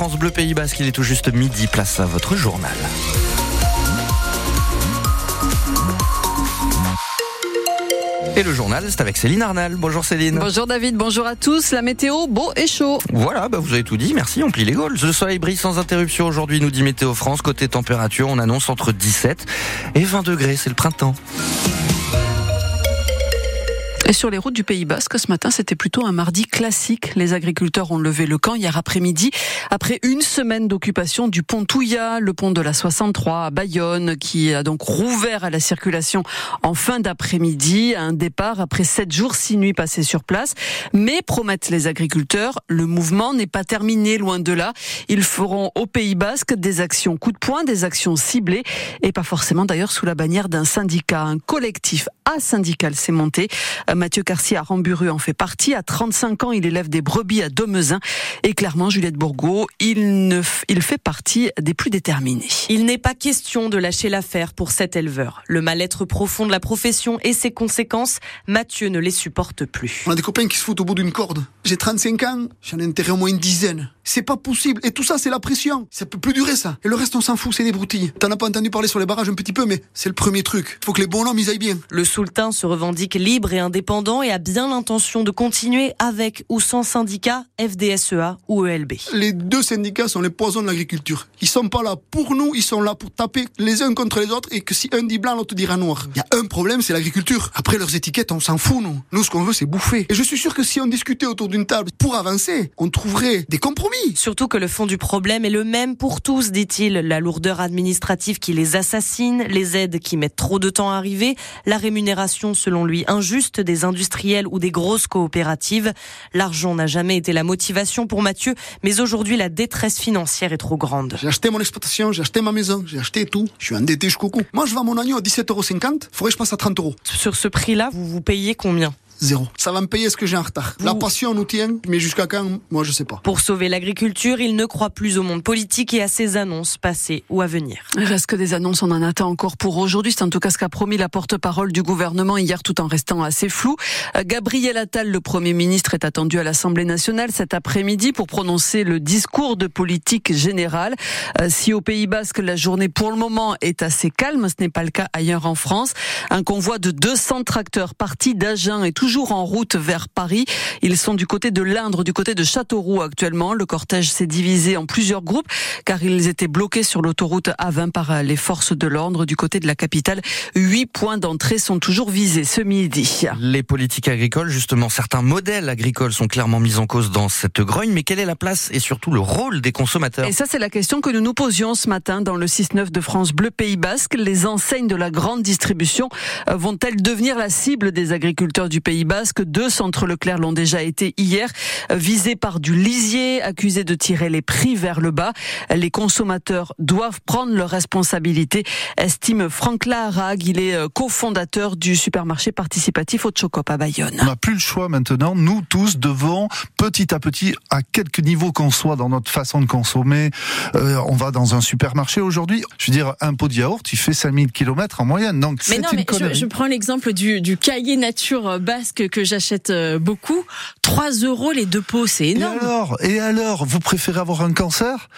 France Bleu Pays Basque, il est tout juste midi, place à votre journal. Et le journal, c'est avec Céline Arnal. Bonjour Céline. Bonjour David, bonjour à tous. La météo, beau et chaud. Voilà, bah vous avez tout dit, merci, on plie les gaules. Le soleil brille sans interruption aujourd'hui, nous dit Météo France. Côté température, on annonce entre 17 et 20 degrés, c'est le printemps. Et sur les routes du Pays Basque, ce matin, c'était plutôt un mardi classique. Les agriculteurs ont levé le camp hier après-midi, après une semaine d'occupation du pont Touya, le pont de la 63 à Bayonne, qui a donc rouvert à la circulation en fin d'après-midi, un départ après sept jours, six nuits passées sur place. Mais promettent les agriculteurs, le mouvement n'est pas terminé, loin de là. Ils feront au Pays Basque des actions coup de poing, des actions ciblées, et pas forcément d'ailleurs sous la bannière d'un syndicat. Un collectif asyndical s'est monté. Mathieu Carcier à Ramburu en fait partie. À 35 ans, il élève des brebis à Domezin. Et clairement, Juliette Bourgault, il, ne il fait partie des plus déterminés. Il n'est pas question de lâcher l'affaire pour cet éleveur. Le mal-être profond de la profession et ses conséquences, Mathieu ne les supporte plus. On a des copains qui se foutent au bout d'une corde. J'ai 35 ans, j'en ai enterré au moins une dizaine. C'est pas possible. Et tout ça, c'est la pression. Ça peut plus durer, ça. Et le reste, on s'en fout, c'est des broutilles. T'en as pas entendu parler sur les barrages un petit peu, mais c'est le premier truc. Faut que les bonhommes, ils aillent bien. Le Soultin se revendique libre et indépendant et a bien l'intention de continuer avec ou sans syndicat, FDSEA ou ELB. Les deux syndicats sont les poisons de l'agriculture. Ils sont pas là pour nous, ils sont là pour taper les uns contre les autres et que si un dit blanc, l'autre dira noir. Il y a un problème, c'est l'agriculture. Après leurs étiquettes, on s'en fout, nous. Nous, ce qu'on veut, c'est bouffer. Et je suis sûr que si on discutait autour d'une table pour avancer, on trouverait des compromis. Surtout que le fond du problème est le même pour tous, dit-il. La lourdeur administrative qui les assassine, les aides qui mettent trop de temps à arriver, la rémunération selon lui injuste des industriels ou des grosses coopératives. L'argent n'a jamais été la motivation pour Mathieu, mais aujourd'hui la détresse financière est trop grande. J'ai acheté mon exploitation, j'ai acheté ma maison, j'ai acheté tout. Je suis endetté jusqu'au cou. Moi, je vends mon agneau à 17,50 euros. Faudrait que je passe à 30 euros. Sur ce prix-là, vous vous payez combien? Zéro. Ça va me payer ce que j'ai en retard? La passion nous tient, mais jusqu'à quand, moi je sais pas. Pour sauver l'agriculture, il ne croit plus au monde politique et à ses annonces passées ou à venir. Il reste que des annonces, on en attend encore pour aujourd'hui. C'est en tout cas ce qu'a promis la porte-parole du gouvernement hier tout en restant assez flou. Gabriel Attal, le Premier ministre, est attendu à l'Assemblée nationale cet après-midi pour prononcer le discours de politique générale. Si au Pays Basque, la journée pour le moment est assez calme, ce n'est pas le cas ailleurs en France. Un convoi de 200 tracteurs partis d'Agen et toujours toujours en route vers Paris. Ils sont du côté de l'Indre, du côté de Châteauroux actuellement. Le cortège s'est divisé en plusieurs groupes car ils étaient bloqués sur l'autoroute A20 par les forces de l'ordre du côté de la capitale. Huit points d'entrée sont toujours visés ce midi. Les politiques agricoles, justement, certains modèles agricoles sont clairement mis en cause dans cette grogne, mais quelle est la place et surtout le rôle des consommateurs? Et ça, c'est la question que nous nous posions ce matin dans le 6-9 de France Bleu Pays Basque. Les enseignes de la grande distribution euh, vont-elles devenir la cible des agriculteurs du Pays Basque. Deux centres Leclerc l'ont déjà été hier, visés par du lisier, accusés de tirer les prix vers le bas. Les consommateurs doivent prendre leurs responsabilités, estime Franck Laharag. Il est euh, cofondateur du supermarché participatif au Chocop à Bayonne. On n'a plus le choix maintenant. Nous tous devons, petit à petit, à quelque niveau qu'on soit dans notre façon de consommer, euh, on va dans un supermarché aujourd'hui. Je veux dire, un pot de yaourt, il fait 5000 km en moyenne. Donc, mais non, une mais je, je, prends l'exemple du, du cahier nature basque que j'achète euh, beaucoup. 3 euros les deux pots, c'est énorme. Et alors, et alors, vous préférez avoir un cancer?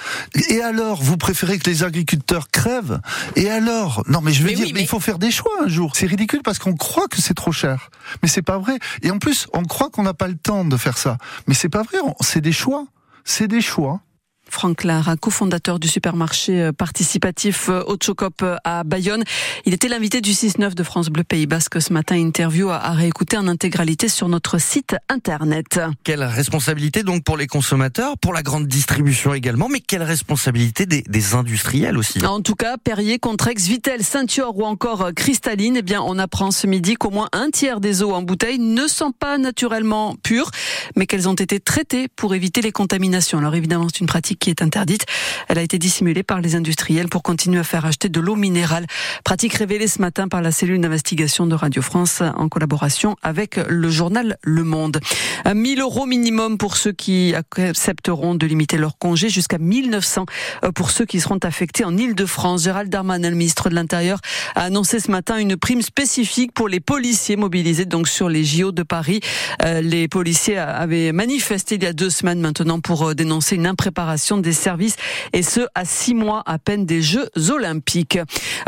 Et alors, vous préférez que les agriculteurs crèvent? Et alors Non, mais je veux Mais dire, oui, mais- il faut faire des choix un jour. C'est ridicule parce qu'on croit que c'est trop cher, mais c'est pas vrai. Et en plus, on croit qu'on n'a pas le temps de faire ça, mais c'est pas vrai. C'est des choix. C'est des choix. Franck Lara, cofondateur du supermarché euh, participatif euh, au Chocop euh, à Bayonne. Il était l'invité du 6-9 de France Bleu Pays Basque ce matin. Interview à, réécouter en intégralité sur notre site internet. Quelle responsabilité donc pour les consommateurs, pour la grande distribution également, mais quelle responsabilité des, des industriels aussi? En tout cas, Perrier, Contrex, Vitel, Saint-Yor ou encore euh, Cristalline, eh bien, on apprend ce midi qu'au moins un tiers des eaux en bouteille ne sont pas naturellement pures, mais qu'elles ont été traitées pour éviter les contaminations. Alors évidemment, c'est une pratique qui est interdite. Elle a été dissimulée par les industriels pour continuer à faire acheter de l'eau minérale. Pratique révélée ce matin par la cellule d'investigation de Radio France en collaboration avec le journal Le Monde. À 1000 euros minimum pour ceux qui accepteront de limiter leur congé jusqu'à 1900 pour ceux qui seront affectés en Ile-de-France. Gérald Darmanin, ministre de l'Intérieur, a annoncé ce matin une prime spécifique pour les policiers mobilisés donc sur les JO de Paris. Euh, les policiers avaient manifesté il y a deux semaines maintenant pour euh, dénoncer une impréparation des services et ce à six mois à peine des Jeux olympiques.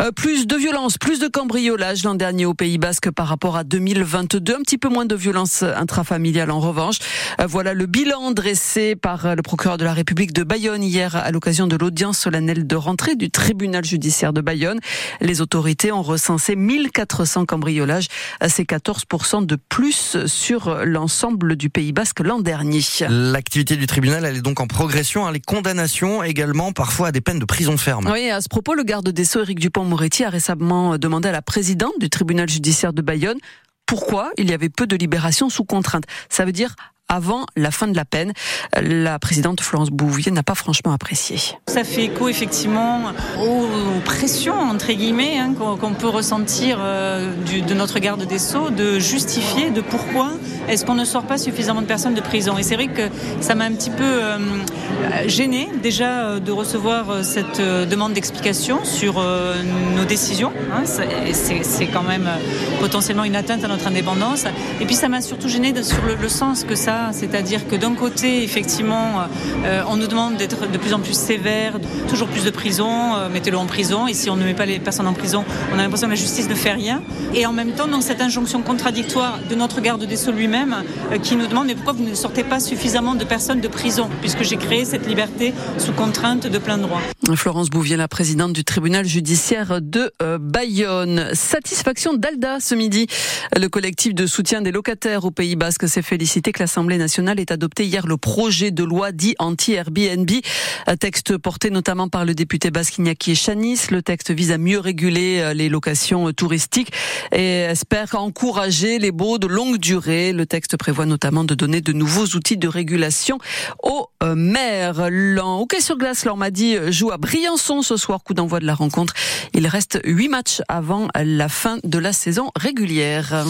Euh, plus de violence, plus de cambriolage l'an dernier au Pays Basque par rapport à 2022. Un petit peu moins de violence intrafamiliale en revanche. Euh, voilà le bilan dressé par le procureur de la République de Bayonne hier à l'occasion de l'audience solennelle de rentrée du tribunal judiciaire de Bayonne. Les autorités ont recensé 1400 cambriolages. C'est 14% de plus sur l'ensemble du Pays Basque l'an dernier. L'activité du tribunal, elle est donc en progression. Hein. Les condamnations également, parfois à des peines de prison ferme. Oui, à ce propos, le garde des Sceaux, Éric Dupont-Moretti, a récemment demandé à la présidente du tribunal judiciaire de Bayonne pourquoi il y avait peu de libération sous contrainte. Ça veut dire avant la fin de la peine. La présidente Florence Bouvier n'a pas franchement apprécié. Ça fait écho effectivement aux pressions entre guillemets hein, qu'on peut ressentir euh, de notre garde des sceaux de justifier de pourquoi est-ce qu'on ne sort pas suffisamment de personnes de prison. Et c'est vrai que ça m'a un petit peu euh, gêné déjà euh, de recevoir cette demande d'explication sur nos décisions. Hein. c'est quand même potentiellement une atteinte à notre indépendance. Et puis ça m'a surtout gêné sur le sens que ça c'est-à-dire que d'un côté, effectivement, euh, on nous demande d'être de plus en plus sévère, toujours plus de prison, euh, mettez-le en prison, et si on ne met pas les personnes en prison, on a l'impression que la justice ne fait rien. Et en même temps, donc cette injonction contradictoire de notre garde des Sceaux lui-même, euh, qui nous demande mais pourquoi vous ne sortez pas suffisamment de personnes de prison, puisque j'ai créé cette liberté sous contrainte de plein droit. Florence Bouvier, la présidente du tribunal judiciaire de Bayonne. Satisfaction d'Alda ce midi. Le collectif de soutien des locataires au Pays Basque s'est félicité que l'Assemblée l'Assemblée nationale est adopté hier le projet de loi dit anti-Airbnb, texte porté notamment par le député basque Iñaki Chanis. Le texte vise à mieux réguler euh, les locations euh, touristiques et espère encourager les baux de longue durée. Le texte prévoit notamment de donner de nouveaux outils de régulation aux euh, maires. Hockey sur glace, dit joue à Briançon ce soir, coup d'envoi de la rencontre. Il reste huit matchs avant la fin de la saison régulière.